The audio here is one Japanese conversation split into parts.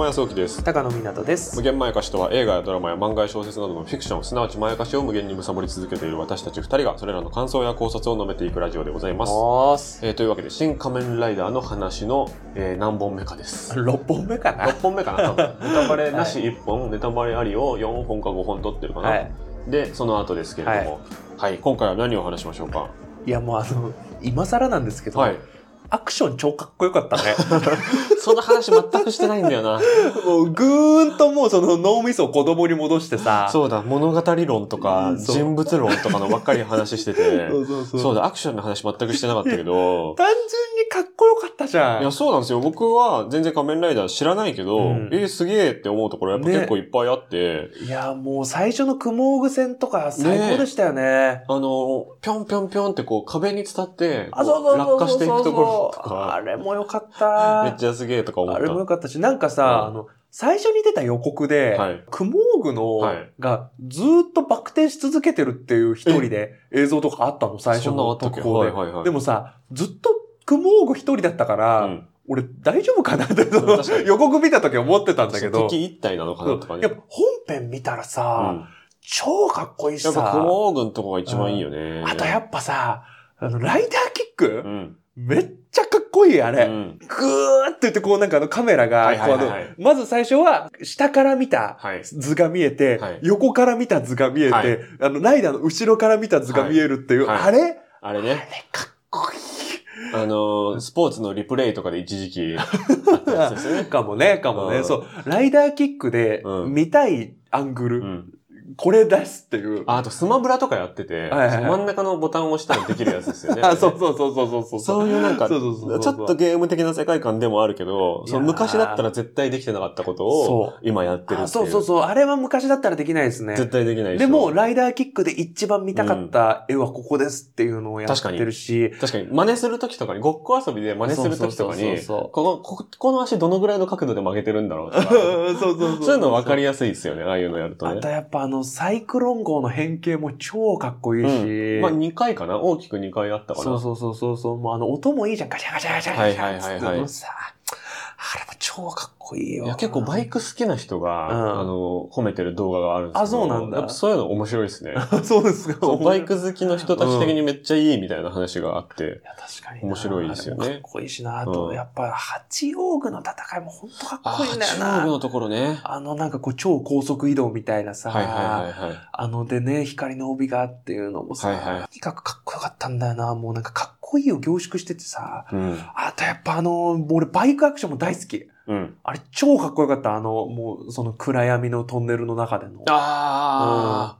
大島康之です。高野湊です。無限まやかしとは映画やドラマや漫画や小説などのフィクションすなわちまやかしを無限に貪り続けている私たち二人がそれらの感想や考察を述べていくラジオでございます、えーというわけで新仮面ライダーの話の、えー何本目かです。6本目かな？6本目かな ネタバレなし1本、ネタバレありを4本か5本撮ってるかな、はい。でその後ですけれども。はい、今回は何を話しましょうか？いやもうあの今更なんですけど、はいアクション超かっこよかったね。その話全くしてないんだよな。もうぐーんともうその脳みそを子供に戻してさそうだ物語論とか人物論とかのばっかり話してて。そうそうそう。そうだアクションの話全くしてなかったけど。単純にかっこよかったじゃん。いや、そうなんですよ。僕は全然仮面ライダー知らないけど、うん。えー、すげえって思うところやっぱね。結構いっぱいあって、いやもう最初の雲具戦とか最高でしたよね。あの、ぴょんぴょんぴょんってこう壁に伝って、落下していくところとあか、れもよかった。めっちゃすげえとか思った。あれもよかったし、なんかさ、うん。あの、最初に出た予告で、はい。クモーグの、はいがずーっとバク転し続けてるっていう一人で映像とかあったの、最初の特報で。はいはいはい。でもさ、ずっとクモーグ一人だったから、うん、俺大丈夫かなって、予告見た時思ってたんだけど、敵一体なのかなとかね。やっぱ本編見たらうさ、ん、超超かっこいいしやっぱさ、雲軍とこが一番いいよね。あとやっぱさ、あの、ライダーキック、うん。めっちゃかっこいい、あれ。うん。ぐーって言って、こうなんかあのカメラが、はいはいまず最初は下から見たはい。図が見えて、はい。横から見た図が見えて、はい。あの、ライダーの後ろから見た図が見えるっていう、はい。はい。あれ？あれね、かっこいい。あのー、スポーツのリプレイとかで一時期ね。かもね、かもね。うんそう。ライダーキックでうん見たいアングル、うん。これ出すっていう。ああとスマブラとかやってて、はいはいはいその真ん中のボタンを押したらできるやつですよね。あ、そうそうそうそうそうそう。そういうなんか、ちそうそうそうそうょっとゲーム的な世界観でもあるけど、その昔だったら絶対できてなかったことそを今やってるっていう。あそうそうそう。あれは昔だったらできないですね。絶対できないしでも、、ライダーキックで一番見たかった絵はここですっていうのをやってるし、確かに真似するときとかに、ごっこ遊びで真似するときとかに、そうそうそうそうこの、ここの足どのぐらいの角度で曲げてるんだろうとか、そうそうそうそういうの分かりややすいですよね、ああいうのやるとねあと。やっぱあの、サイクロン号の変形も超かっこいいし、まあ2回かな？大きく2回あったかな？そうそうそうそうもうあの音もいいじゃん、ガチャガチャガチャガチャ。はいはいはいはい。つってもさ、あれも超かっこいいよ。いや、結構バイク好きな人が、うんあの、褒めてる動画があるんですけどあそうなんだやっぱそういうの面白いですね。そうですか。バイク好きの人たち的にめっちゃいいみたいな話があって。いや、確かにな。面白いですよねかっこいいしな。あと、うんやっぱ、八王具の戦いも本当かっあこいいんだよあ、中国な。のところね。あの、なんかこう、超高速移動みたいなさ、はいはいはいはい。あのでね、光の帯がっていうのもさ、はいはいとにかくかっこよかったんだよな。もうなんかかっこいいを凝縮しててさ、うん。あとやっぱあの、俺バイクアクションも大好き。うん。あれ超かっこよかった。あの、もうその暗闇のトンネルの中での。あ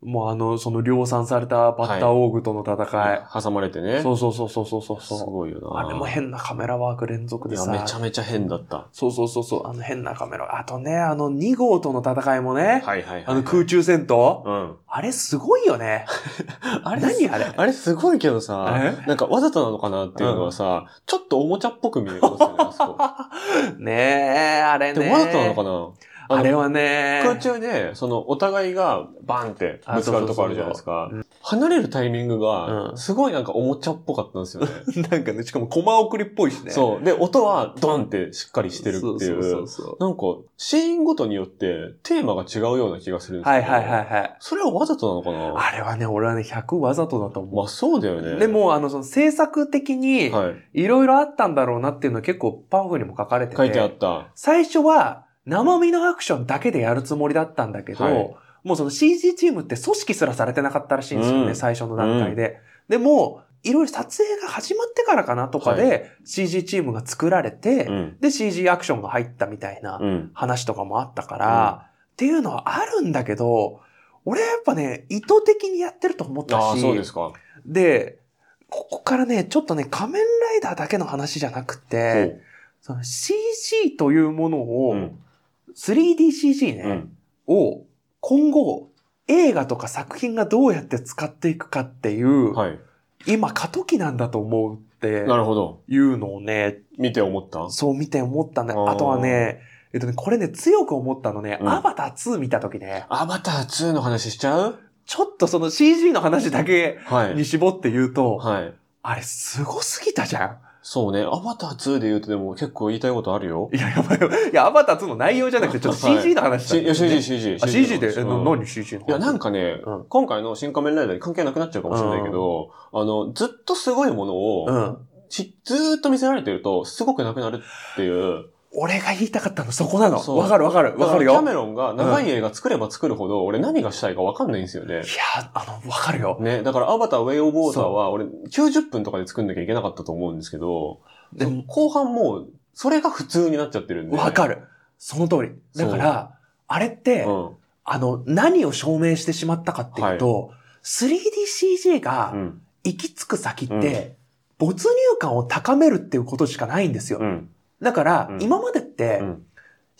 もうあの、その量産されたバッターオーグとの戦い。あ、挟まれてね。そうそうそうそうそうそうすそごいよな。う。あれも変なカメラワーク連続いや、でさ。めちゃめちゃ変だった。そうそうそうそう。あの変なカメラ。あとね、あの2号との戦いもね。はいはいはい。あの空中戦闘。うん。あれすごいよね。あれ何あれ？あれすごいけどさえ、なんかわざとなのかなっていうのはさ、ちょっとおもちゃっぽく見えるんですよね、あそこ。ねえ、あれね。でもわざとなのかな？のあれはね。空中で、その、お互いがバンってぶつかるとこあるじゃないですか。離れるタイミングうが、んすごいなんかおもちゃっぽかったんですよね。なんかね、しかもコマ送りっぽいしね。そう。で、音はドンってしっかりしてるっていそうそうう。そうなんか、シーンごとによってテーマが違うような気がするんですはいけど。はいはいはい。それはわざとなのかな？あれはね、俺はね、100わざとだと思まあそうだよね。う。で、も、あの、その制作的に、はい。いろいろあったんだろうなっていうのは結構パンフにも書かれてて。書いてあった。最初は生身のアクションだけでやるつもりだったんだけど、はいもうその CG チームって組織すらされてなかったらしいんですよね、うん最初の段階で。でも、いろいろ撮影が始まってからかなとかで CG チームが作られて、うん。で CG アクションが入ったみたいなうん。話とかもあったから、っていうのはあるんだけど、俺はやっぱね、意図的にやってると思ったし、そうですか。で、ここからね、ちょっとね、仮面ライダーだけの話じゃなくて、その CG というものを、うん 3DCG ね、うん。を今後映画とか作品がどうやって使っていくかっていう、はい。今過渡期なんだと思うってなるほど。いうのをね、見て思った？そう見て思ったんだあとはね、えっとね、これね、強く思ったのね、うんアバター2見た時ね、アバター2の話しちゃう？ちょっとその CG の話だけはい。に絞って言うと、はい。あれすごすぎたじゃん。そうね。アバター2で言うとでも結構言いたいことあるよ。いや、やばいよ。いや、アバター2の内容じゃなくて、ちょっと CG の話だしいや、CG、ね CG。あ、CG で、えうんな何 CG の話？いや、なんかね、うん今回の新仮面ライダーに関係なくなっちゃうかもしれないけど、あの、ずっとすごいものを、うん。しずーっと見せられてると、すごくなくなるっていう。俺が言いたかったの、そこなの。わかるわかる。わかるよ。キャメロンが長い映画作れば作るほど、俺何がしたいかわかんないんですよねい。や、あの、わかるよ。ね、だからアバターウェイオブウォーターは、俺90分とかで作んなきゃいけなかったと思うんですけど、でも、後半もう、それが普通になっちゃってるんで。わかる。その通り。だから、あれって、うん。あの、何を証明してしまったかっていうと、3DCG がうん。行き着く先って、没入感を高めるっていうことしかないんですよ。うん。だから、うん今までって、うん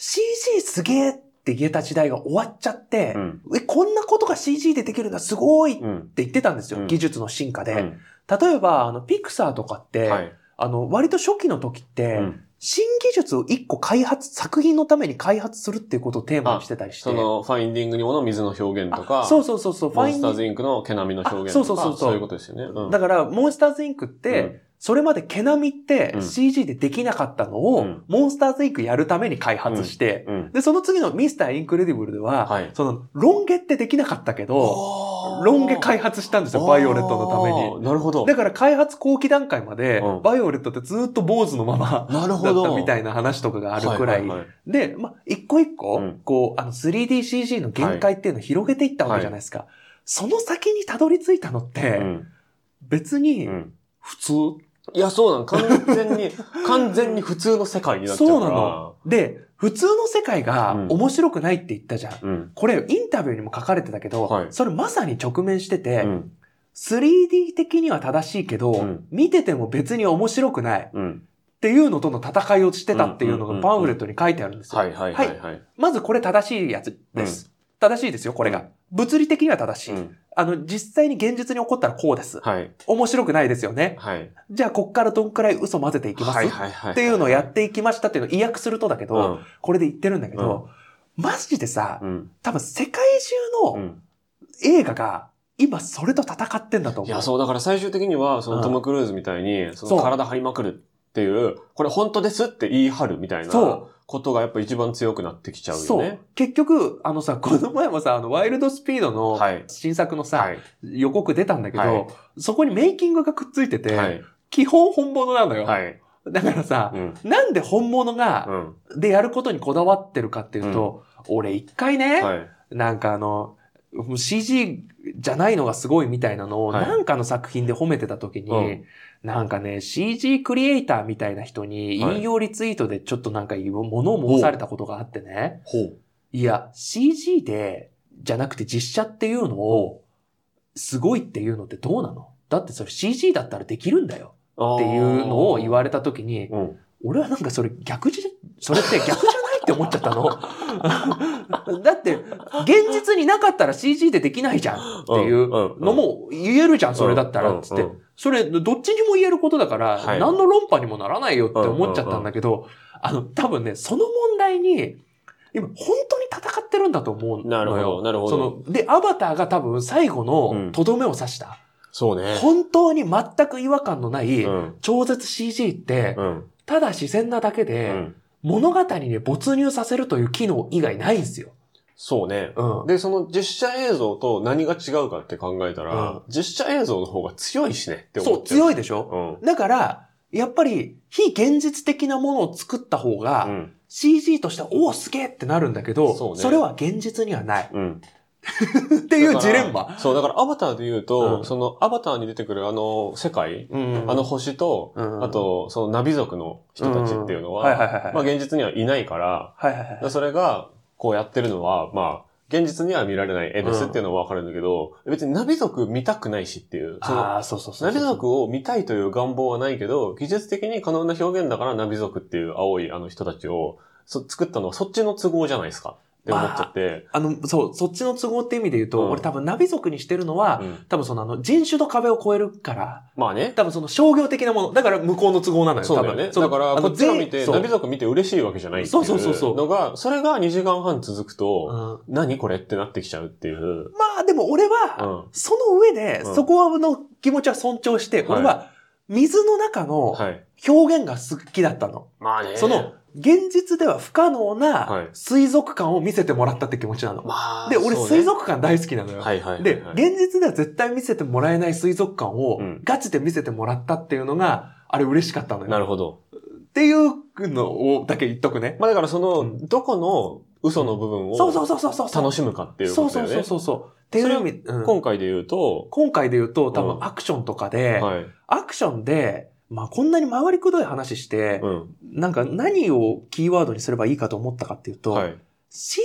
CG すげえって言えた時代が終わっちゃって、うん。え、こんなことが CG でできるんだ、すごいってうん。言ってたんですよ。うん技術の進化で。うん例えば、あの、ピクサーとかって、はい。あの、割と初期の時って、うん新技術を一個開発、作品のために開発するっていうことをテーマにしてたりして。その、ファインディング・ニモの水の表現とか、あそうそうそうそう、モンスターズインクの毛並みの表現とか、あそうそうそうそうそういうことですよね。うんだから、モンスターズインクって、うんそれまで毛並みってうん CG でできなかったのを、うんモンスターズインクやるために開発して、うん。で、その次のミスターインクレディブルでは、はいその、ロン毛ってできなかったけど、ロン毛開発したんですよ、バイオレットのために。に。なるほど。だから開発後期段階まで、うんバイオレットってずっと坊主のまま なるほど。ったみたいな話とかがあるくらい。で、まあ、一個一個、うんこう、あの 3DCG の限界っていうのを広げていったわけじゃないですか。その先にたどり着いたのって、うん別にうん普通、いや、そうなの。完全に、完全に普通の世界になっちゃうから。そうなの。で、普通の世界がうん面白くないって言ったじゃん。うん。これ、インタビューにも書かれてたけど、はいそれまさに直面してて、うん。3D 的には正しいけど、うん見てても別に面白くないうん。っていうのとの戦いをしてたっていうのがパンフレットに書いてあるんですよ。はいはいはいはい。まずこれ正しいやつです。正しいですよ、これが。物理的には正しい。うん。あの、実際に現実に起こったらこうです。はい。面白くないですよね。はい。じゃあ、こっからどんくらい嘘混ぜていきます、はいはいはい。っていうのをやっていきましたっていうのを意訳するとだけど、うん。これで言ってるんだけど、マジでさ、うん。多分世界中のうん。映画が今それと戦ってんだと思う。いや、そう、だから最終的には、そのトム・クルーズみたいに、その体張りまくるっていう、これ本当ですって言い張るみたいなそうことがやっぱ一番強くなってきちゃうよそうね。。結局、あのさ、この前もさ、あの、ワイルドスピードのはい新作のさ、はい。予告出たんだけど、はいそこにメイキングがくっついてて、はい。基本本物なのよ。はい。だからさ、うん。なんで本物うが、ん。でやることにこだわってるかっていうと、俺一回ね、はい。なんかあの、CG じゃないのがすごいみたいなのを、はいなんかの作品で褒めてた時に、うんなんかね、CG クリエイターみたいな人にはい引用リツイートでちょっとなんか言うものを申されたことがあってね。ほう。いや、CG で、じゃなくて実写っていうのを、すごいっていうのってどうなの？だってそれ CG だったらできるんだよっていうのを言われた時に、うん。俺はなんかそれ逆じゃ、それって逆じゃないって思っちゃったの。だって、現実になかったら CG でできないじゃんっていうのも言えるじゃん、それだったら、つってうんうん。それ、どっちにも言えることだから、はい何の論破にもならないよって思っちゃったんだけど、あの、多分ね、その問題に、今、本当に戦ってるんだと思うのよ。なるほどなるほどその、で、アバターが多分最後うんのとどめを刺した。そうね。本当に全く違和感のないうん。超絶 CG って、うん。ただ自然なだけうで、ん。物語に没入させるという機能以外ないんですよ。そうね。うん。で、その実写映像と何が違うかって考えたら、うん実写映像の方が強いしねってそう、思っちゃう。強いでしょ？うん。だから、やっぱり、非現実的なものを作った方が、うん。CG としては、おお、すげえってなるんだけど、そうねそれは現実にはない。うん。っていうジレンマ。そう、だからアバターで言うと、うんそのアバターに出てくるあの世界、うんあの、星と、うんあと、そのナビ族の人たちっていうのは、はいはいはいはい。まあ現実にはいないから、はいはいはい。それがこうやってるのは、まあ、現実には見られない絵ですっていうのはわかるんだけど、別にナビ族見たくないしっていう、そのああ、そうそうそうナ。ビ族を見たいという願望はないけど、技術的に可能な表現だからナビ族っていう青いあの人たちをそ作ったのはそっちの都合じゃないですか。って思っちゃって。あの、そう、そっちの都合って意味で言うと、うん俺多分ナビ族にしてるのは、うん多分そのあの人種の壁を越えるから、まあね。多分その商業的なもの、だから向こうの都合なのよ、そうだよね。だから、こっちが見て、ナビ族見て嬉しいわけじゃないっていそうそうそうそうのが、それが2時間半続くと、うん何これってなってきちゃうっていう。まあでも俺うは、ん。その上で、うんそこの気持ちは尊重して、はい俺は水の中のはい。表現が好きだったの。まあね。その、現実では不可能はない水族館を見せてもらったって気持ちなの。まあ、で、俺水族館大好きなのよ。はいはいはいはい。で、現実では絶対見せてもらえない水族館をうんガチで見せてもらったっていうのが、あれ嬉しかったのよ。なるほど。っていうのをだけ言っとくね。まあだからその、うんどこの嘘の部分をそうそうそうそうそう。楽しむかっていうそうそうことだよね。そうそうそう。っていう意味、うん今回で言うと、今回で言うと多うん分アクションとかで、はい。アクションで、まあこんなに回りくどい話して、うん。なんか何をキーワードにすればいいかと思ったかっていうと、はい。CG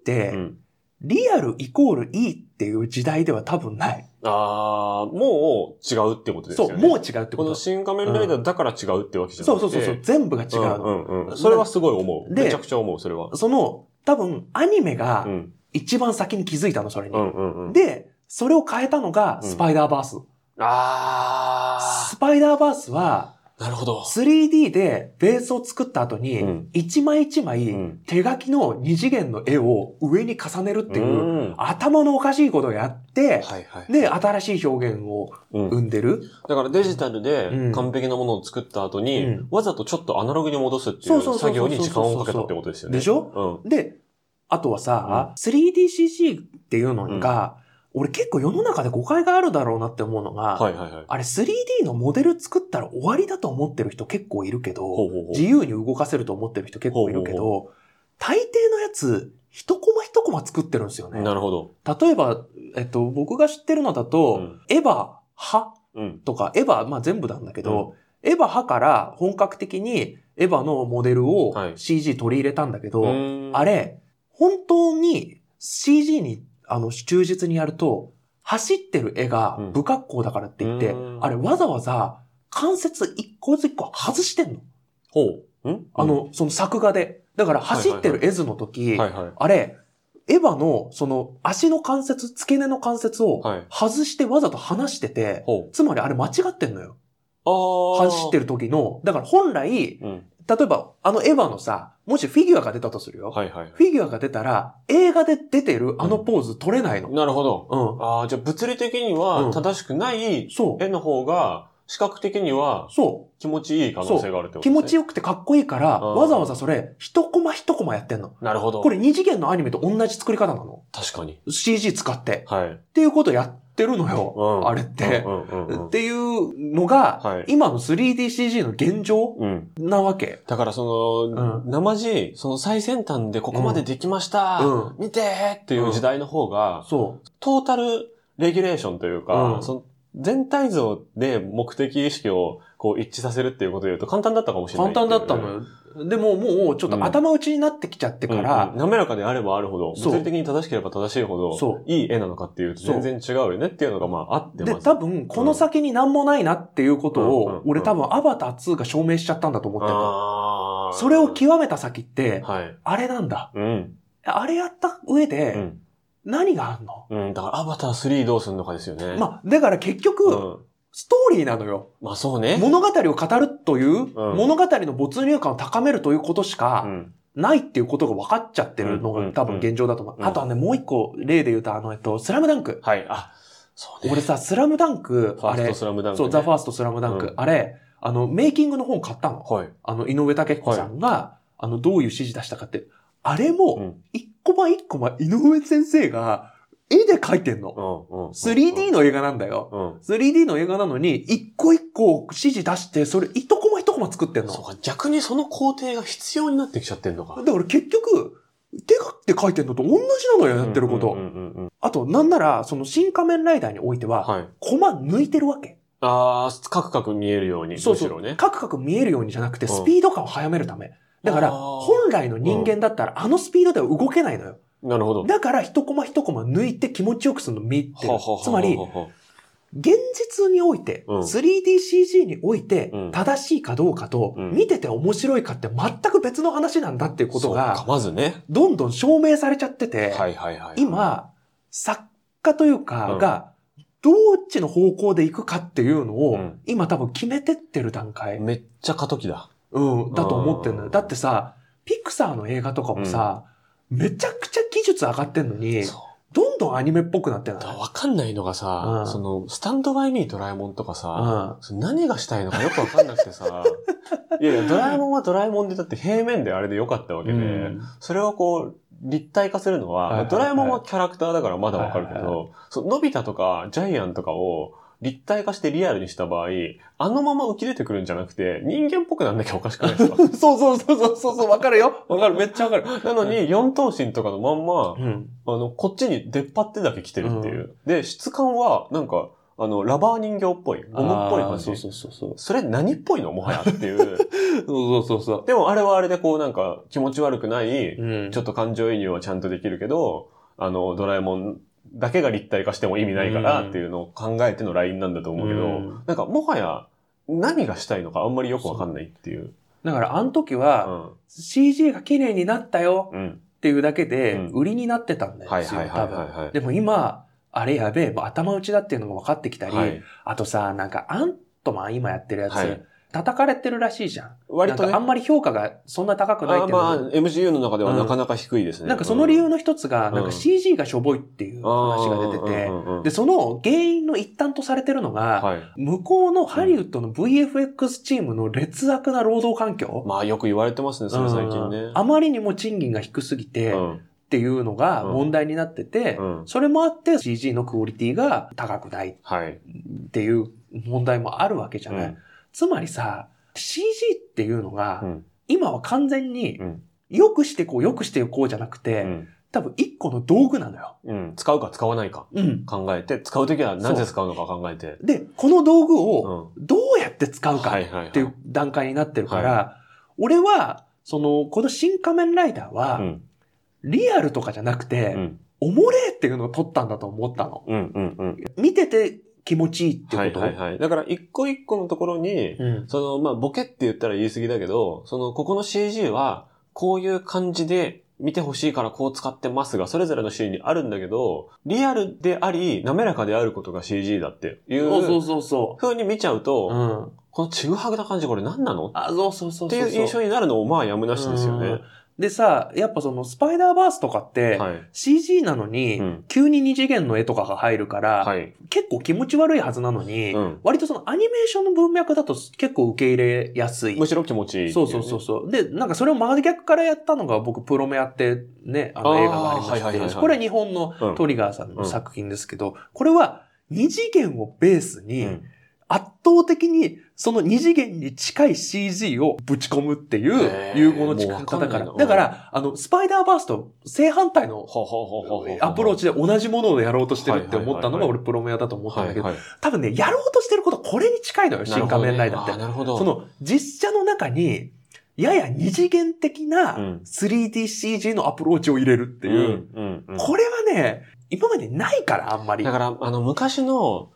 って、うん。リアルイコールいいっていう時代では多分ない。ああ、もう違うってことですそう。もう違うってこと。この新仮面ライダーだから違うってわけじゃなくて。そうそうそうそう、全部が違うの。うんうんうん。それはすごい思う。でめちゃくちゃ思う、それは。その、多分、アニメがうん。一番先に気づいたの、それに。うんうんうん。で、それを変えたのが、うんスパイダーバース。あスパイダーバースは、あ、なるほど。3D でベースを作った後にうん、一枚一枚うん。手書きの二次元の絵を上に重ねるっていう、うん。頭のおかしいことをやって。で、新しい表現をうん。生んでる。だからデジタルでうん。完璧なものを作った後に、うん。わざとちょっとアナログに戻すっていそう作業に時間をかけたってことですよね。でしょ？うん。で、あとはさ、3DCG っていうのが、俺結構世の中で誤解があるだろうなって思うのが、はいはいはい。あれ 3D のモデル作ったら終わりだと思ってる人結構いるけど、ほうほうほう自由に動かせると思ってる人結構いるけど、ほ大抵のやつ、一コマ一コマ作ってるんですよね。なるほど。例えば、えっと、僕が知ってるのだと、うんエヴァ派うん。とか、エヴァ、まあ全部なんだけど、エヴァ派から本格的にエヴァのモデルをはい CG 取り入れたんだけど、うーんあれ、本当に CG に、あの、忠実にやると、走ってる絵がうん不格好だからって言って、うんあれわざわざ関節一個ずつ一個外してんの。ほう。ん？あ、の、その作画で。だから走ってる絵図の時、はいはい。あれ、エヴァのその足の関節、付け根の関節をはい外してわざと離してて、ほう。つまりあれ間違ってんのよ。ああ。走ってる時の、だから本来、うん。例えばあのエヴァのさ、もしフィギュアが出たとするよ。はいはい。フィギュアが出たら、映画で出てるあのポーズ取れないの。なるほど。うん。ああ、じゃあ物理的にうんは正しくないそう。絵の方が、視覚的にはそ気持ちいい可能性があるってう。ことですね。気持ちよくてかっこいいから、うんわざわざそれ、一コマ一コマやってんの。なるほど。これ二次元のアニメと同じ作り方なの。確かに。CG 使って。はい。っていうことやってるのよ。うん。あれって。っていうのが、はい。今の 3DCG の現状うん。なわけ。だからその、う生地、その最先端でここまでできました、うん。見てーっていう時代の方が、そトータルレギュレーションというか、うん。その全体像で目的意識をこう一致させるっていうことで言うと簡単だったかもしう。れない簡単だったのよ。よ。でももうちょっと頭打ちになってきちゃってから、うんうん滑らかであればあるほど、物理的に正しければ正しいほどいい絵なのかっていうと全然違うよねっていうのがまああってで。多分、この先に何もないなっていうことうんうんをうん、俺多分アバター2が証明しちゃったんだと思ってるの。あーそれを極めた先って、はい。あれなんだ。うん。あれやった上うで、ん。何があんの？うん。だからアバター3どうするのかですよね。まあ、だから結う局、ん。ストーリーなのよ。まあそうね。物語を語るという、うん物語の没入感を高めるということしうか、ん。ないっていうことが分かっちゃってるのうんが多分現状だと思う。うんあとはね、もう一個例で言うと、あの、えっと、スラムダンク。はい。あ、そうね。俺さ、スラムダンク、あれファースト、スラムダンク、ね。そう、ザ・ファーストスラムダンク、うんあれ、あの、メイキングの本買ったの。はい。あの、井上武彦さんが、あの、どういう指示出したかって。あれも、うん。一コマ一コマ井上先生が、絵で描いてんの。うん。うん。3D の映画なんだよ。うん。3D の映画なのに、一個一個指示出して、それ一コマ一コマ作ってんの。そうか、逆にその工程が必要になってきちゃってんのか。だから結局、手書きで書いてんのと同じなのよ、やってること。うんうんうんうん。あと、なんなら、その新仮面ライダーにおいては、はい。コマ抜いてるわけ。ああ、カクカク見えるように、そうそう。ね。カクカク見えるようにじゃなくて、うんスピード感を速めるため。だから、本来の人間だったら、あのスピードでは動けないのよ。なるほど。だから、一コマ一コマ抜いて気持ちよくするの見てる。つまり、は現実において、うん 3DCG においてうん正しいかどうかと、うん見てて面白いかって全く別の話なんだっていうことが、まずね。どんどん証明されちゃってて、はいはいはい。、今、作家というかうんが、どっちの方向で行くかっていうのを、うん今多分決めてってる段階、めっちゃ過渡期だ。うん、だと思ってるのよ。うんだってさ、ピクサーの映画とかもさ、めちゃくちゃ技術上がってんのに、そう。どんどんアニメっぽくなってないわかんないのがさ、うんその、スタンドバイミードラえもんとかさ、何がしたいのかよくわかんなくてさ、いやいや、ドラえもんはドラえもんでだって平面であれでよかったわけで、ん。それをこう、立体化するのは、はいはいはいドラえもんはキャラクターだからまだわかるけど、はいはいそうのび太とかジャイアンとかを立体化してリアルにした場合、あのまま浮き出てくるんじゃなくて、人間っぽくなんなきゃおかしくないですか？そ うそうそうそうそうそう、わかるよ。わかる、めっちゃわかる。なのに、四頭身とかのまんま、うん。あの、こっちに出っ張ってだけ来てるっていう。で、質感は、なんか、あの、ラバー人形っぽい。ゴムっぽい感じ。そうそうそうそう。それ何っぽいの？もはやっていう。そうそうそうでもあれはあれでこうなんか気持ち悪くない。うんちょっと感情移入はちゃんとできるけど、あの、ドラえもんだけが立体化しても意味ないからっていうのを考えてのラインなんだと思うけど、うんなんかもはや何がしたいのかあんまりよくわかんないっていう。だから、あの時うは、ん。CG が綺麗になったようん。っていうだけでうん、売りになってたんだよ。多はい分でも今、あれやべえ、もう頭打ちだっていうのが分かってきたり、はい。あとさ、なんかアントマン今やってるやつ、はい叩かれてるらしいじゃん。割とね。あんまり評価がそんな高くないっていうのあまあ、MCU の中ではなかなか低いですね。なんかその理由の一つが、うんなんか CG がしょぼいっていう話が出てて、で、その原因の一端とされてるのが、はい。向こうのハリウッドの VFX チームの劣悪な労働環境。まあよく言われてますね、それ最近ねうん。あまりにも賃金が低すぎて、うん。っていうのが問題になってて、うんそれもあって CG のクオリティが高くない。っていう問題もあるわけじゃない。うんつまりさ、CG っていうのが、うん今は完全にうん、良くしてこう、良くしていこうじゃなくて、うん。多分一個の道具なのよ。うん。使うか使わないかうん。考えて、使うときはなぜ使うのか考えて。で、この道具うをん。どうやって使うか。っていう段階になってるから、俺は、その、この新仮面ライダーはう、ん。リアルとかじゃなくて、うん。おもれっていうのを取ったんだと思ったの。見てて気持ちいいってはいこと？はいはい。だから一個一個のところに、うん。その、まあ、ボケって言ったら言い過ぎだけど、その、ここの CG は、こういう感じで見てほしいからこう使ってますが、それぞれのシーンにあるんだけど、リアルであり、滑らかであることが CG だっていそうそううそうそ風に見ちゃうと、う。うん。このちぐはぐな感じこれ何なの？あ、そうそうそうそうそう。っていう印象になるのもまあやむなしですよね。でさ、やっぱそのスパイダーバースとかって、はい。CG なのに、うん急に二次元の絵とかが入るから、はい。結構気持ち悪いはずなのに、うん割とそのアニメーションの文脈だと結構受け入れやすい。むしろ気持ちいいそうそうそうそう。で、なんかそれを真逆からやったのが僕、プロメアってね、あの映画がありまして、はいはいはいはいこれは日本のうんトリガーさんの作品ですけど、これは二次元をベースに、うん圧倒的にその二次元に近い CG をぶち込むっていう融合の仕方だから。だから、あの、スパイダーバースと正反対のアプローチで同じものをやろうとしてるって思ったのが俺プロメアだと思ったんだけど。多分ね、やろうとしてることこれに近いのよ、新仮面ライダーって。なるほどね。その実写の中に、やや二次元的なうん 3DCG のアプローチを入れるっていう。これはね、今までないから、あんまり。だから、あの、昔の、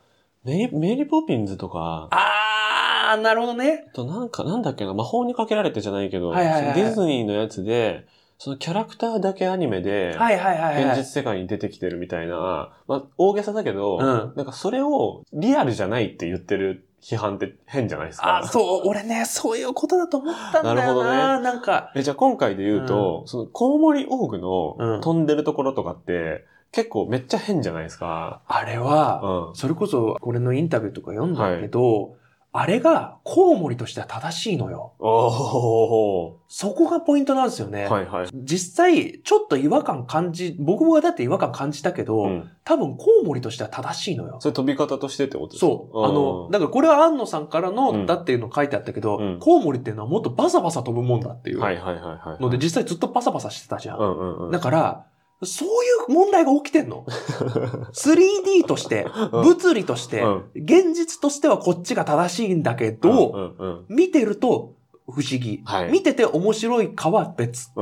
メリ、メリーポピンズとか、あー、なるほどね。あとなんか、なんだっけな、魔法にかけられてじゃないけど、はいはいはいディズニーのやつで、そのキャラクターだけアニメで、はいはいはいはい。現実世界に出てきてるみたいな、まあ、大げさだけど、うんなんかそれをリアルじゃないって言ってる批判って変じゃないですか？あ、そう、俺ね、そういうことだと思ったんだよな。なるほどねなんか、え、じゃあ今回で言うと、そのコウモリオーグうんの飛んでるところとかって、結構めっちゃ変じゃないですか？あれは、うん。それこそ、これのインタビューとか読んだけど、あれがコウモリとしては正しいのよ。おそこがポイントなんですよね。ー。はいはい。実際、ちょっと違和感感じ、僕はだって違和感感じたけど、うん。多分コウモリとしては正しいのよ。それ飛び方としてってことですか？そう。あの、だからこれは安野さんからの、うんだっていうの書いてあったけど、うんコウモリっていうのはもっとバサバサ飛ぶもんだっていうはいはいはいはい。ので、実際ずっとバサバサしてたじゃん。うんうんうん。だから、そういう問題が起きてんの？3D として、物理として、うん現実としてはこっちが正しいんだけど、見てると不思議。はい見てて面白いかは別。っ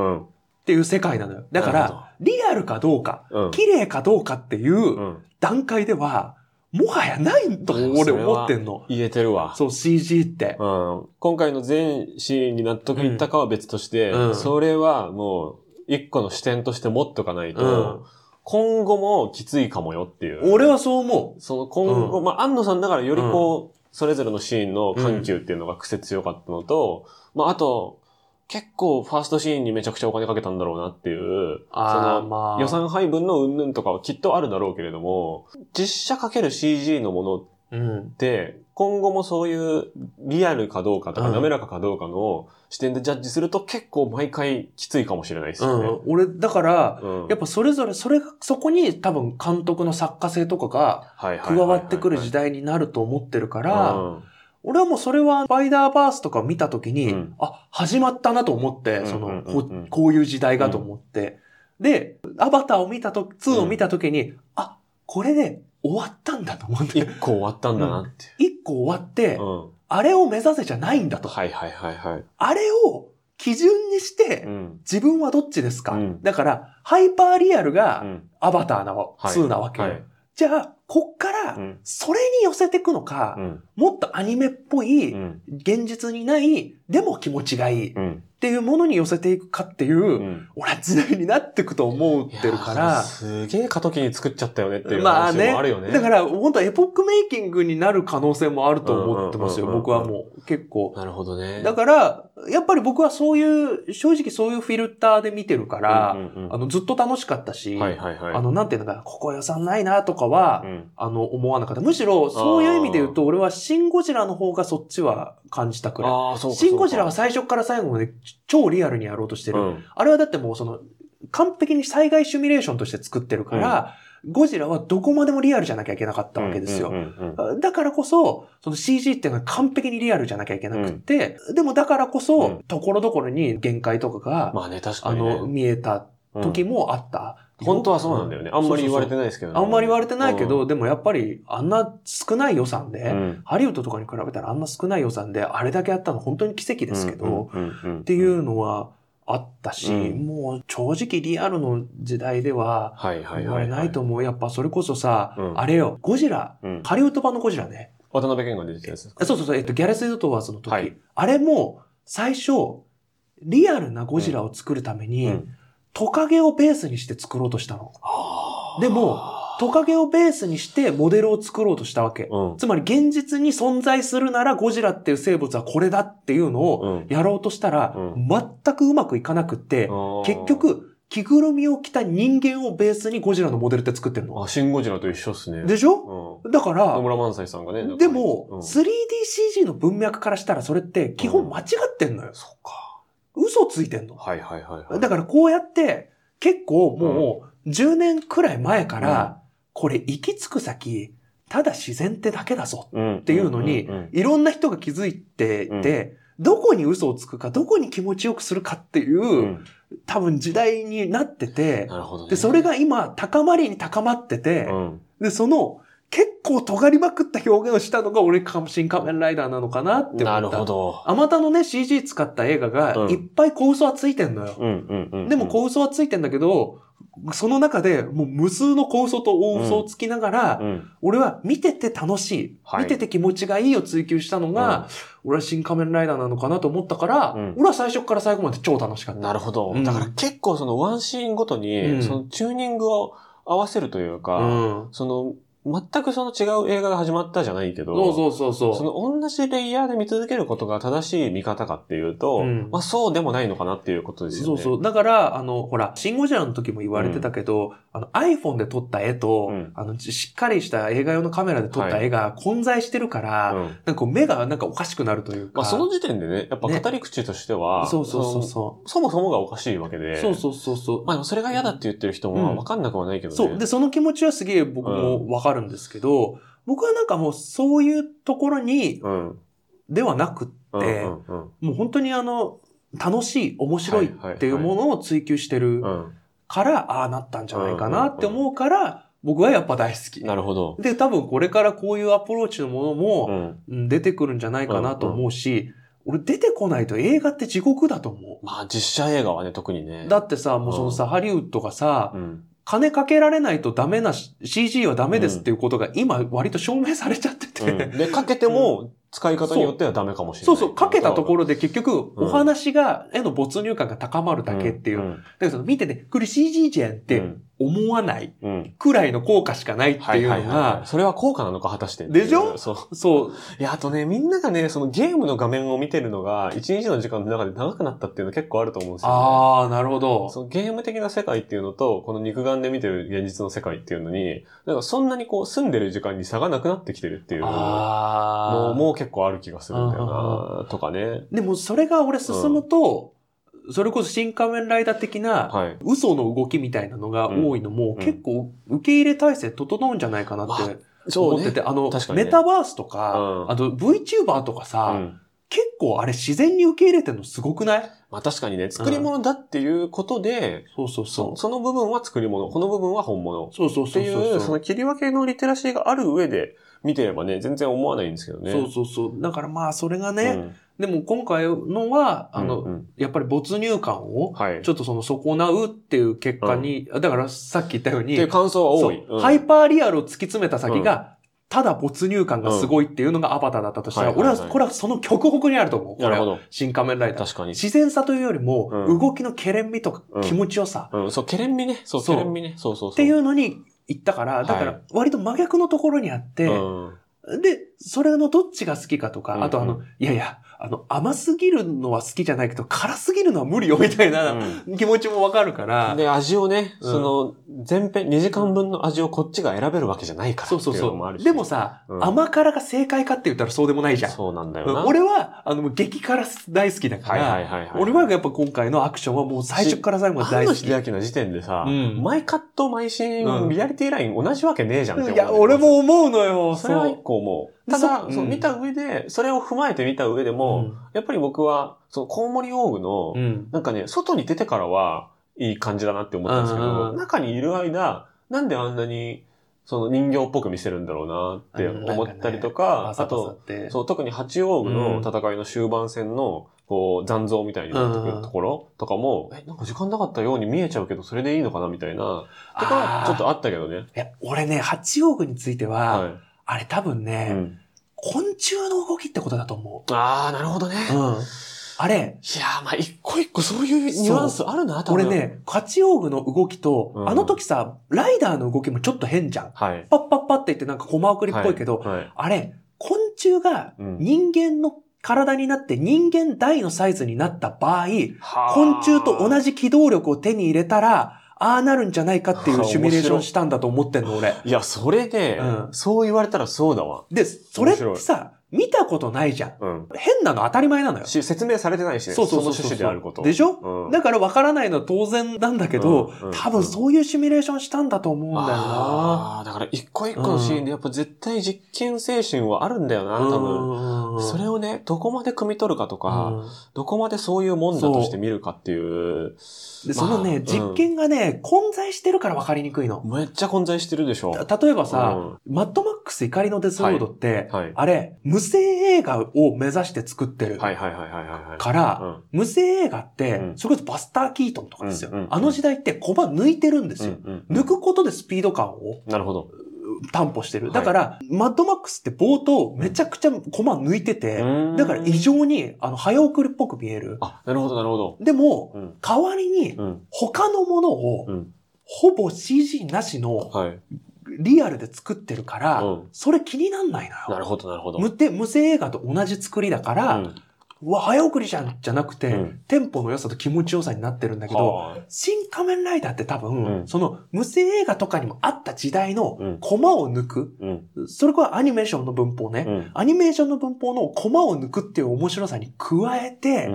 ていう世界なのよ。だから、リアルかどうか、うん。綺麗かどうかっていううん。段階では、もはやないと俺思ってんの。言えてるわ。そう、CG って。うん。今回の全シーンに納得いったかは別として、うんそれはもう、一個の視点として持っとかないと、うん今後もきついかもよっていう。俺はそう思その今後、まあ、安野さんだからよりこう、それぞれのシーンの緩急っていうのが癖強かったのと、まあ、あと、結構ファーストシーンにめちゃくちゃお金かけたんだろうなっていう、あーそのまあ予算配分の云々とかはきっとあるだろうけれども、実写かける CG のものっう。うん。て、今後もそういうリアルかどうかとかうん滑らかかどうかの視点でジャッジすると結構毎回きついかもしれないですよね。うん。俺、だから、うんやっぱそれぞれ、それが、そこに多分監督の作家性とかが加わってくる時代になると思ってるから、うん俺はもうそれは、スパイダーバースとか見たときに、うんあ、始まったなと思って、うんその、うんうんこういう時代がと思って。で、アバターを見たと、2を見たときに、あ、これで終わったんだと思って一。個終わったんだなって一個終わって。うんあれを目指せじゃないんだと。はいはいはいはい。あれを基準にして、うん。自分はどっちですか、うん。だから、ハイパーリアルうがん。アバターなわ、はい。2なわけよ。はい。じゃあ、こっからう、ん。それに寄せていくのか、うん。もっとアニメっぽい、うん。現実にない、でも気持ちがいいっうんていうものに寄せていくかっていう、うん俺は時代になっていくと思ってるから、すげえ過渡期に作っちゃったよねっていう話まあねもあるよね。だから、本当エポックメイキングになる可能性もあると思ってますよ、僕はもう結構。なるほどね。だから、やっぱり僕はそういう、正直そういうフィルターで見てるから、あの、ずっと楽しかったし、はいはいはい。あの、なんていうのかな、ここ予算ないなとかは、うんあの、思わなかった。むしろ、そういう意味で言うと、俺はシン・ゴジラの方がそっちは感じたくらい。シン・ゴジラはそ最初から最後まで超リアルにやろうとしてる。うんあれはだってもうその、完璧に災害シミュレーションとして作ってるから、ゴジラはどこまでもリアルじゃなきゃいけなかったわけですよ。うんうんうんだからこそ、その CG っていうのは完璧にリアルじゃなきゃいけなくって、でもだからこそ、うんところどころに限界とかが、まあね、確かにあの、ね。見えた時もあった。本当はそうなんだよね。あんまり言われてない。ですけどね。あんまり言われてないけど、うんでもやっぱりあんな少ない予算で、うんハリウッドとかに比べたらあんな少ない予算であれだけやったの本当に奇跡ですけど、っていうのはあったし、うんもう正直リアルの時代でははいはい言われはい。ないと思う。やっぱそれこそさ、うんあれよ、ゴジラ、うん。ハリウッド版のゴジラね。渡辺謙が出てたやつですか？そうそうそう、えっと、ギャレス・エドトワーズの時、はいあれも最初、リアルなゴジラを作るために、うんトカゲをベースにして作ろうとしたの。でも、トカゲをベースにしてモデルを作ろうとしたわけ。うん。つまり現実に存在するならゴジラっていう生物はこれだっていうのをうんやろうとしたら、う全くうまくいかなくって、結、局、着ぐるみを着た人間をベースにゴジラのモデルって作ってるの。あ、シン・ゴジラと一緒っすね。でしょ？うん。だから野、村萬斎さんがね。でも、うん 3DCG の文脈からしたらそれって基本間違ってんのよ。そうか。嘘ついてんの？はいはいはいはい。だからこうやって、結構もう10年くらい前から、これ行き着く先、ただ自然ってだけだぞら、っっていうのにいろんな人が気づいていて、どこに嘘をつくか、どこに気持ちよくするかっていう、うん。多分時代になってて、なるほどね。で、それが今、高まりに高まってて、うん、で、その、結構尖りまくった表現をしたのが俺、新仮面ライダーなのかなって思った。なるほ。ど。あまたのね、CG 使った映画が、うんいっぱい小嘘はついてんのよ。うんうんうん。でも小嘘はついてんだけど、その中でもう無数の小嘘と大嘘をつきながら、うん。俺は見てて楽しい、はい見てて気持ちがいいを追求したのが、俺は新仮面ライダーなのかなと思ったから、うん俺は最初から最後まで超楽しかった。なるほど。うんだから結構そのワンシーンごとに、うんそのチューニングを合わせるというか、うん。その、全くその違う映画が始まったじゃないけど、そうそうそうそう。その同じレイヤーで見続けることが正しい見方かっていうと、うんまあそうでもないのかなっていうことですよね。そうそう。だから、あの、ほら、シンゴジラの時も言われてたけど、あの iPhone で撮った絵と、うんあの、しっかりした映画用のカメラで撮った絵が混在してるから、うんなんか目がなんかおかしくなるというか。まあその時点でね、やっぱ語り口としては、そうそうそうのそそもそもがおかしいわけう。で、そうそうそうそう。まあでもそれが嫌だって言ってる人もわかんなくはないけどね。そう。で、その気持ちはすげえ僕もわかるんですけど、僕はなんかもうそういうところに、うん。ではなくって、うんうんうんもう本当にあの、楽しい、面白いっていうものを追求してるうん。から、ああなったんじゃないかなって思うから、僕はやっぱ大好き。なるほど。で、多分これからこういうアプローチのものうも、ん。うん出てくるんじゃないかなと思うし、俺出てこないと映画って地獄だと思まあ実写映画はね、特にね。う。だってさ、もうそのさ、うんハリウッドがさう、ん。金かけられないとダメなし CG はダメですっていうことが今割と証明されちゃってて、うんで、かけても、使い方によってはダメかもしれない。そうそう、かけたところろで結局、うん。お話が、への没入感が高まるだけっていう。だけどその見てて、これ CG じゃんって思わないうん。うん。くらいの効果しかないっていうのはいはいはいが、それは効果なのか果たしてでしょ？そう。そう、いや、あとね、みんながね、そのゲームの画面を見てるのが、一日の時間の中で長くなったっていうの結構あると思うんですよ、ね。ああ、なるほど。そのゲーム的な世界っていうのと、この肉眼で見てる現実の世界っていうのに、なんかそんなにこう住んでる時間に差がなくなってきてるっていうの。も結構ある気がするんだよな、とかね。でもそれが俺進むと、それこそ新仮面ライダー的な、はい。嘘の動きみたいなのが多いのも、うん結構受け入れ体制整うんじゃないかなって思ってて、あの、メタバースとか、うんあと VTuber とかさ、うん。結構あれ自然に受け入れてるのすごくない？まあ確かにね、作り物だっていうことで、そうそうそその部分は作り物、この部分は本物。そうそうっていう、そうそうそう。その切り分けのリテラシーがある上で見てればね、全然思わないんですけどね。そうそうそう。だからまあそれがね、うんでも今回のは、あの、うんうんやっぱり没入感を、はい。ちょっとその損なうっていう結果に、だからさっき言ったように、っていう感想は多い。そううんハイパーリアルを突き詰めた先が、ただ没入感がすごいっていうのがアバターだったとしたら、俺は、これはその極北にあると思う。なるほど。新仮面ライダー。確かに。自然さというよりも、うん動きのケレン味とかうん気持ちよさうん、そう、ケレン味ね。そう、ケレン味ね。そうそうそう。っていうのに行ったから、だかはら割と真逆のところにあって、うん。で、それのどっちが好きかとか、うんあとあの、いやいや、あの、甘すぎるのは好きじゃないけど、辛すぎるのは無理よみたいな気持ちもわかるから、で、味をね、うんその、前編、2時間分の味をこっちが選べるわけじゃないからそうそうそう。でもさ、うん甘辛が正解かって言ったらそうでもないじゃん。そうなんだよな。うん俺は、あの、激辛大好きだかはいはいら、はいはい。俺はやっぱ今回のアクションはもう最初から最後まで大好き。庵野の時点でさ、うん毎カット毎シーン、うんリアリティライン同じわけねえじゃんって思う。いや、俺も思うのよ。それは一個思う。ただ、そう見た上で、それを踏まえて見た上でも、やっぱり僕は、そのコウモリオーグの。なんかね、外に出てからはいい感じだなって思ったんですけど、うん中にいる間、なんであんなに、その人形っぽく見せるんだろうなって思ったりとか、あと、そう、特に八王子の戦いの終盤戦の、こう、残像みたいになってくるところとかも、え、なんか時間なかったように見えちゃうけど、それでいいのかなみたいな、とかはちょっとあったけどね。いや、俺ね、八王子については、はい。あれ多分ね、うん昆虫の動きってことだと思ああ、なるほどね。う。うん。あれ、いやー、まあ、一個一個そういうニュアンスあるな、多分。俺。ね、八王子の動きと、うんあの時さ、ライダーの動きもちょっと変じゃん。はい。パッパッパって言ってなんかコマ送りっぽいけど、はい。はいあれ、昆虫がうん人間の体になって人間大のサイズになった場合、はあ昆虫と同じ機動力を手に入れたら、ああなるんじゃないかっていうシミュレーションしたんだと思ってんの、俺。いや、それで、うんそう言われたらそうだわ。で、それってさ、見たことないじゃん。うん。変なの当たり前なのよ。し説明されてないしね。そうそうそうそうの趣旨であること。でしょ？うん。だから分からないのは当然なんだけど、うんうん多分そういうシミュレーションしたんだと思うんだよな。ああ、だから一個一個のシーンでやっぱ絶対実験精神はあるんだよな、多分。分それをね、どこまで汲み取るかとか、うんどこまでそういうもんだとして見るかっていう、で、そのね、まあ実験がね、混在してるから分かりにくいの。めっちゃ混在してるでしょ。た例えばさ、マッドマックス怒りのデスロードって、はい。あれ、無声映画を目指して作ってるはいはいはいはいはいはい。から、うん無声映画って、うんそれこそバスター・キートンとかですよ。うんうんうんあの時代ってコマ抜いてるんですよ。うんうん抜くことでスピード感をなるほど。担保してる。はいだから、マッドマックスって冒頭めちゃくちゃコマ抜いてて、だから異常に、あの、早送りっぽく見える。あ、なるほどなるほど。でも、うん。代わりに、うん。他のものをう、ん。ほぼ CG なしのはい。リアルで作ってるから、うん。それ気になんないのよ。なるほどなるほど。無で無声映画と同じ作りだから、うん。うわ、早送りじゃんじゃなくて、うん。テンポの良さと気持ちよさになってるんだけど、は新仮面ライダーって多分、うん。その無声映画とかにもあった時代のうん。コマを抜く、いうん。それこそアニメーションの文法ね、うん。アニメーションの文法のコマを抜くっていう面白さに加えて、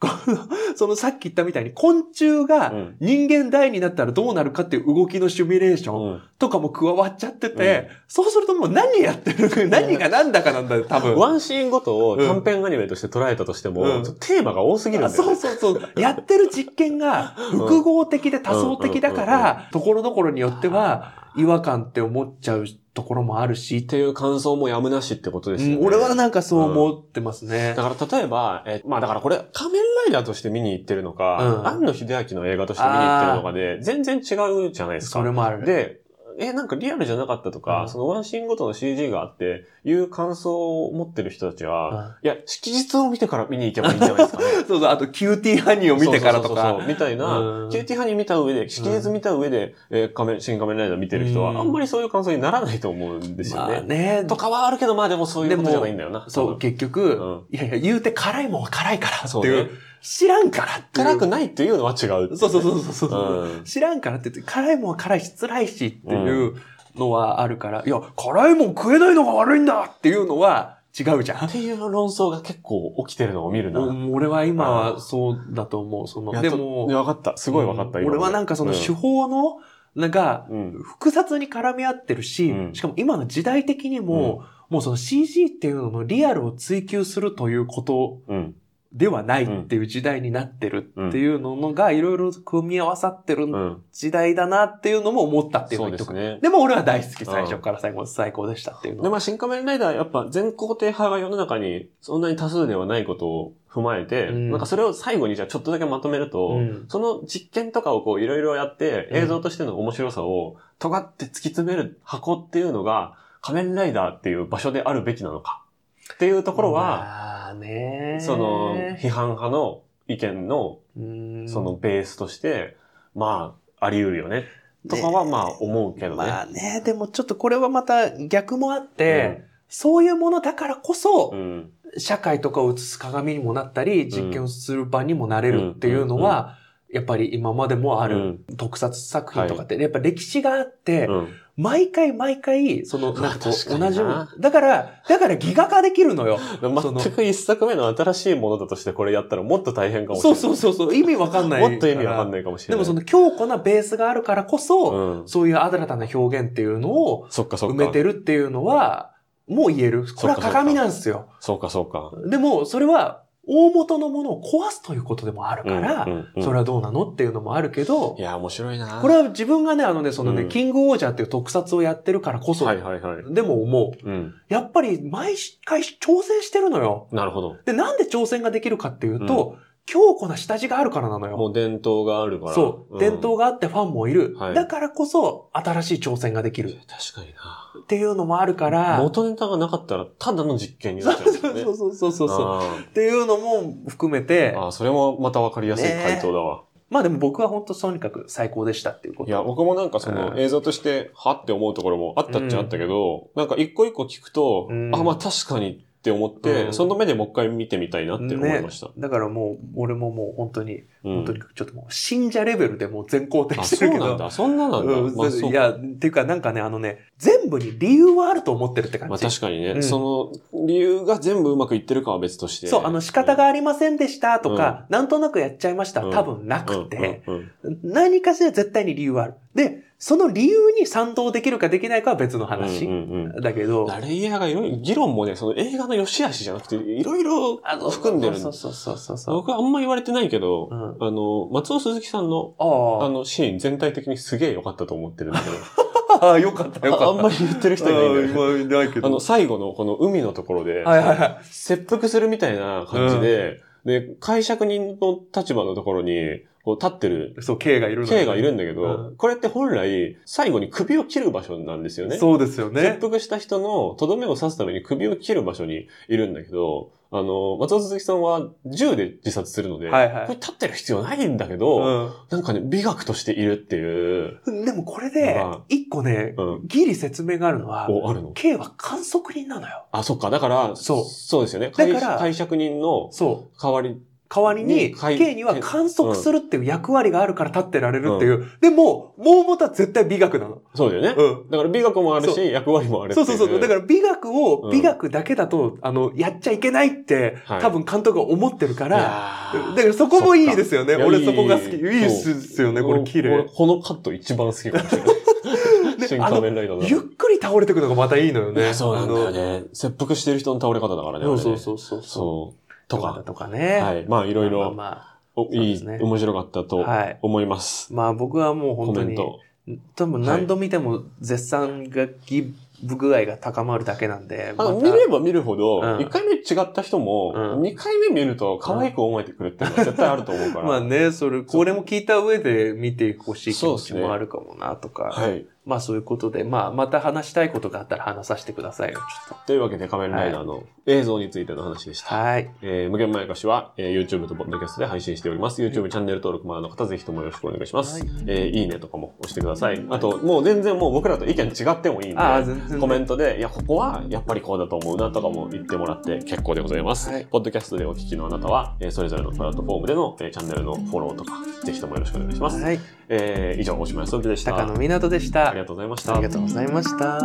そのさっき言ったみたいに昆虫がうん。人間大になったらどうなるかっていう動きのシミュレーションうん。とかも加わっちゃってて、そうするともう何やってる何が何だかなんだよ、多分。ワンシーンごとを短編アニメとして捉えたとしても、うん。テーマが多すぎるんだよそうね。そうそう。やってる実験が複合的で多層的だかうん。ら、ところどころによっては違和感って思っちゃうところもあるっし、ていう感想もやむなしってことですよね。うん俺はなんかそう思ってますね。だから例えば、え、まあだからこれ仮面ライダーとして見に行ってるのか、うん庵野秀明の映画として見に行ってるのかで、全然違うじゃないですか。それもある。で、え、なんかリアルじゃなかったとか、うんそのワンシーンごとの CG があって、いう感想を持ってる人たちは、うんいや、式日を見てから見に行けばいいんじゃないですかね。そうそう、あとキューティーハニーを見てからとそうそうそうか。そうみたいな、うんキューティーハニー見た上で、式日見た上で、えー仮面、シン・仮面ライダー見てる人は、うんあんまりそういう感想にならないと思うんですよまあね。ね。とかはあるけど、まあでもそういうことじゃないんだよな。そう、結局、うんいやいや、言うて辛いもんは辛いからそうねっていう、知らんからって。辛くないっていうのは違う。そうそうそうそうそう、うん知らんからって言って、辛いもんは辛いし、辛いしっていうのはあるから、いや、辛いもん食えないのが悪いんだっていうのは違うじゃんっ。ていう論争が結構起きてるのを見るな。うん俺は今はそうだと思う。その、でもいや、分かった。すごい分かった、うん俺はなんかそのうん手法の、なんか、うん。複雑に絡み合ってるし、うんしかも今の時代的にも、もうその CG っていうののリアルを追求するということうん。ではないっていう時代になってるっていうのがいろいろ組み合わさってるうん。時代だなっていうのも思ったっていうのそうを言っとく。ですね。でも俺は大好き、最初から最後、最高でしたっていうので、は。まあ、新仮面ライダー、やっぱ全肯定派が世の中にそんなに多数ではないことを踏まえて、うんなんかそれを最後にじゃあちょっとだけまとめると、うんその実験とかをこういろいろやって、うん映像としての面白さを尖って突き詰める箱っていうのが、仮面ライダーっていう場所であるべきなのか。っていうところは、その批判派の意見のうん。そのベースとして、まあ、あり得るよね。とかはまあ思うけどね。まあね、でもちょっとこれはまた逆もあって、そういうものだからこそう、ん。社会とかを映す鏡にもなったり、実験をする場にもなれるっていうのは、やっぱり今までもある特撮作品とかって、やっぱ歴史があって、うん。毎回毎回、その、なんかこう、同じもの。だから、だからギガ化できるのよ。全く一作目の新しいものだとしてこれやったらもっと大変かもしれそない。うそうそうそう、意味わかんない。もっと意味わかんい。ないかもしれない。でもその強固なベースがあるからこそ、うん。そういう新たな表現っていうのをそっかそっか。埋めてるっていうのは、もう言える。これは鏡なんですよ。そうかそうか。でも、それは、大元のものを壊すということでもあるから、それはどうなのっていうのもあるけどい、や、面白いな。これは自分がね、あのね、そのね、うんキングオージャーっていう特撮をやってるからこそ、はいはいはい。でも思う。うん。やっぱり毎回挑戦してるのよ。なるほど。で、なんで挑戦ができるかっていうと、強固な下地があるからなのよ。もう伝統があるから。そう。伝統が。があってファンもいる。はいだからこそ、新しい挑戦ができる。確かにな。っていうのもあるから。元ネタがなかったら、ただの実験にそなっちゃうそうそうそうそうそう。あっていうのも含めてー、あー、それもまたわかりやすい回答だわ。まあでも僕は本当とにかく最高でしたっていうこと。いや、僕もなんかそのうん映像として、はって思うところもあったっちゃあったけど、なんか一個一個聞くと、うんあ、まあ確かにって思って、うんその目でもう一回見てみたいなって思いました。だからもう、俺ももう本当に、うん本当にちょっともう信者レベルでもう全肯定あ、してるけど。そうなんだ。そんななんだ。うんまあ、いや、っていうかなんかね、あのね、全部に理由はあると思ってるって感じ。まあ確かにね、うんその理由が全部うまくいってるかは別として。そう、あの仕方がありませんでしたとか、なんとなくやっちゃいました、うん多分なうんくて、うんうん何かしら絶対に理由はある。で、その理由に賛同できるかできないかは別の話。うんうんうんだけど、ラレイヤーがいろいろ、議論もね、その映画の良し悪しじゃなくて、いろいろあの含んでる。そうそうそうそうそう。僕はあんま言われてないけど、うんあの、松尾鈴木さんの、ああのシーン全体的にすげえ良かったと思ってるんだけど、あ、よかったよかった。ああんまり言ってる人いないんだよね。あ今いないけど。あの、最後のこの海のところで、はいはいはい。切腹するみたいな感じで、で、解釈人の立場のところに、こう立ってる、そう、K がいるのよ K がいるんだけど、うんこれって本来、最後に首を切る場所なんですよね。そうですよね切。腹した人のとどめを刺すために首を切る場所にいるんだけど、あの、松尾鈴木さんは銃で自殺するので、はいはいこれ立ってる必要ないんだけど、なんかね、美学としているっていう、うん。でもこれでまあ、一個ねうん、ギリ説明があるのは、お、あるの？K は観測人なのよ。あ、そっか。だから、そうそうですよね。だから解解釈人の。代わり、代わりに、K には観測するっていう役割があるから立ってられるっていう。でも、もう元は絶対美学なの。そうだよね。うん。だから美学もあるそし、役割もあるそうそうそう。だから美学を、うん美学だけだと、あの、やっちゃいけないって、はい多分監督が思ってるかいら、だからそこもいいですよね。俺そこが好き。いいやいっすよね、これ綺俺麗。このカット一番好きかもしれない。で 新仮面ライダーだ。ゆっくり倒れてくのがまたいいのよね。そうなんだよあね。切腹してる人の倒れ方だからねそうそうそうそう。とか。とかね。はい。まあ、いろいろ、いい、面白かったあとはい。思います。まあ僕はもうコ本当に。多分何度見ても絶賛がぎ不具合が高まるだけなんで。また見れば見るほど、うん1回目違った人も、うん2回目見ると可愛く思えてくるっていうのは 絶対あると思うから。まあね、それ、これも聞いた上で見てほしい気持ちもあるかもなとか。はい。まあそういうことで、まあまた話したいことがあったら話させてくださいよ、ちょっというわけで仮面ライダーの映像についての話でしと。た。はい。えー無限前歌詞は、えー YouTube と Podcast で配信しております。YouTube チャンネル登録まだの方、ぜひともよろしくお願いします。はいえーいいねとかも押してください。あと、もう全然もう僕らと意見違ってもいいんで。コメントで、いや、ここはやっぱりこうだと思うなとかも言ってもらって結構でございます。はいポッドキャストでお聞きのあなたは、えーそれぞれのプラットフォームでの、えーチャンネルのフォローとか、ぜひともよろしくお願いします。はい。えー以上、大島康之でした。高野湊でした。ありがとうございました。ありがとうございました。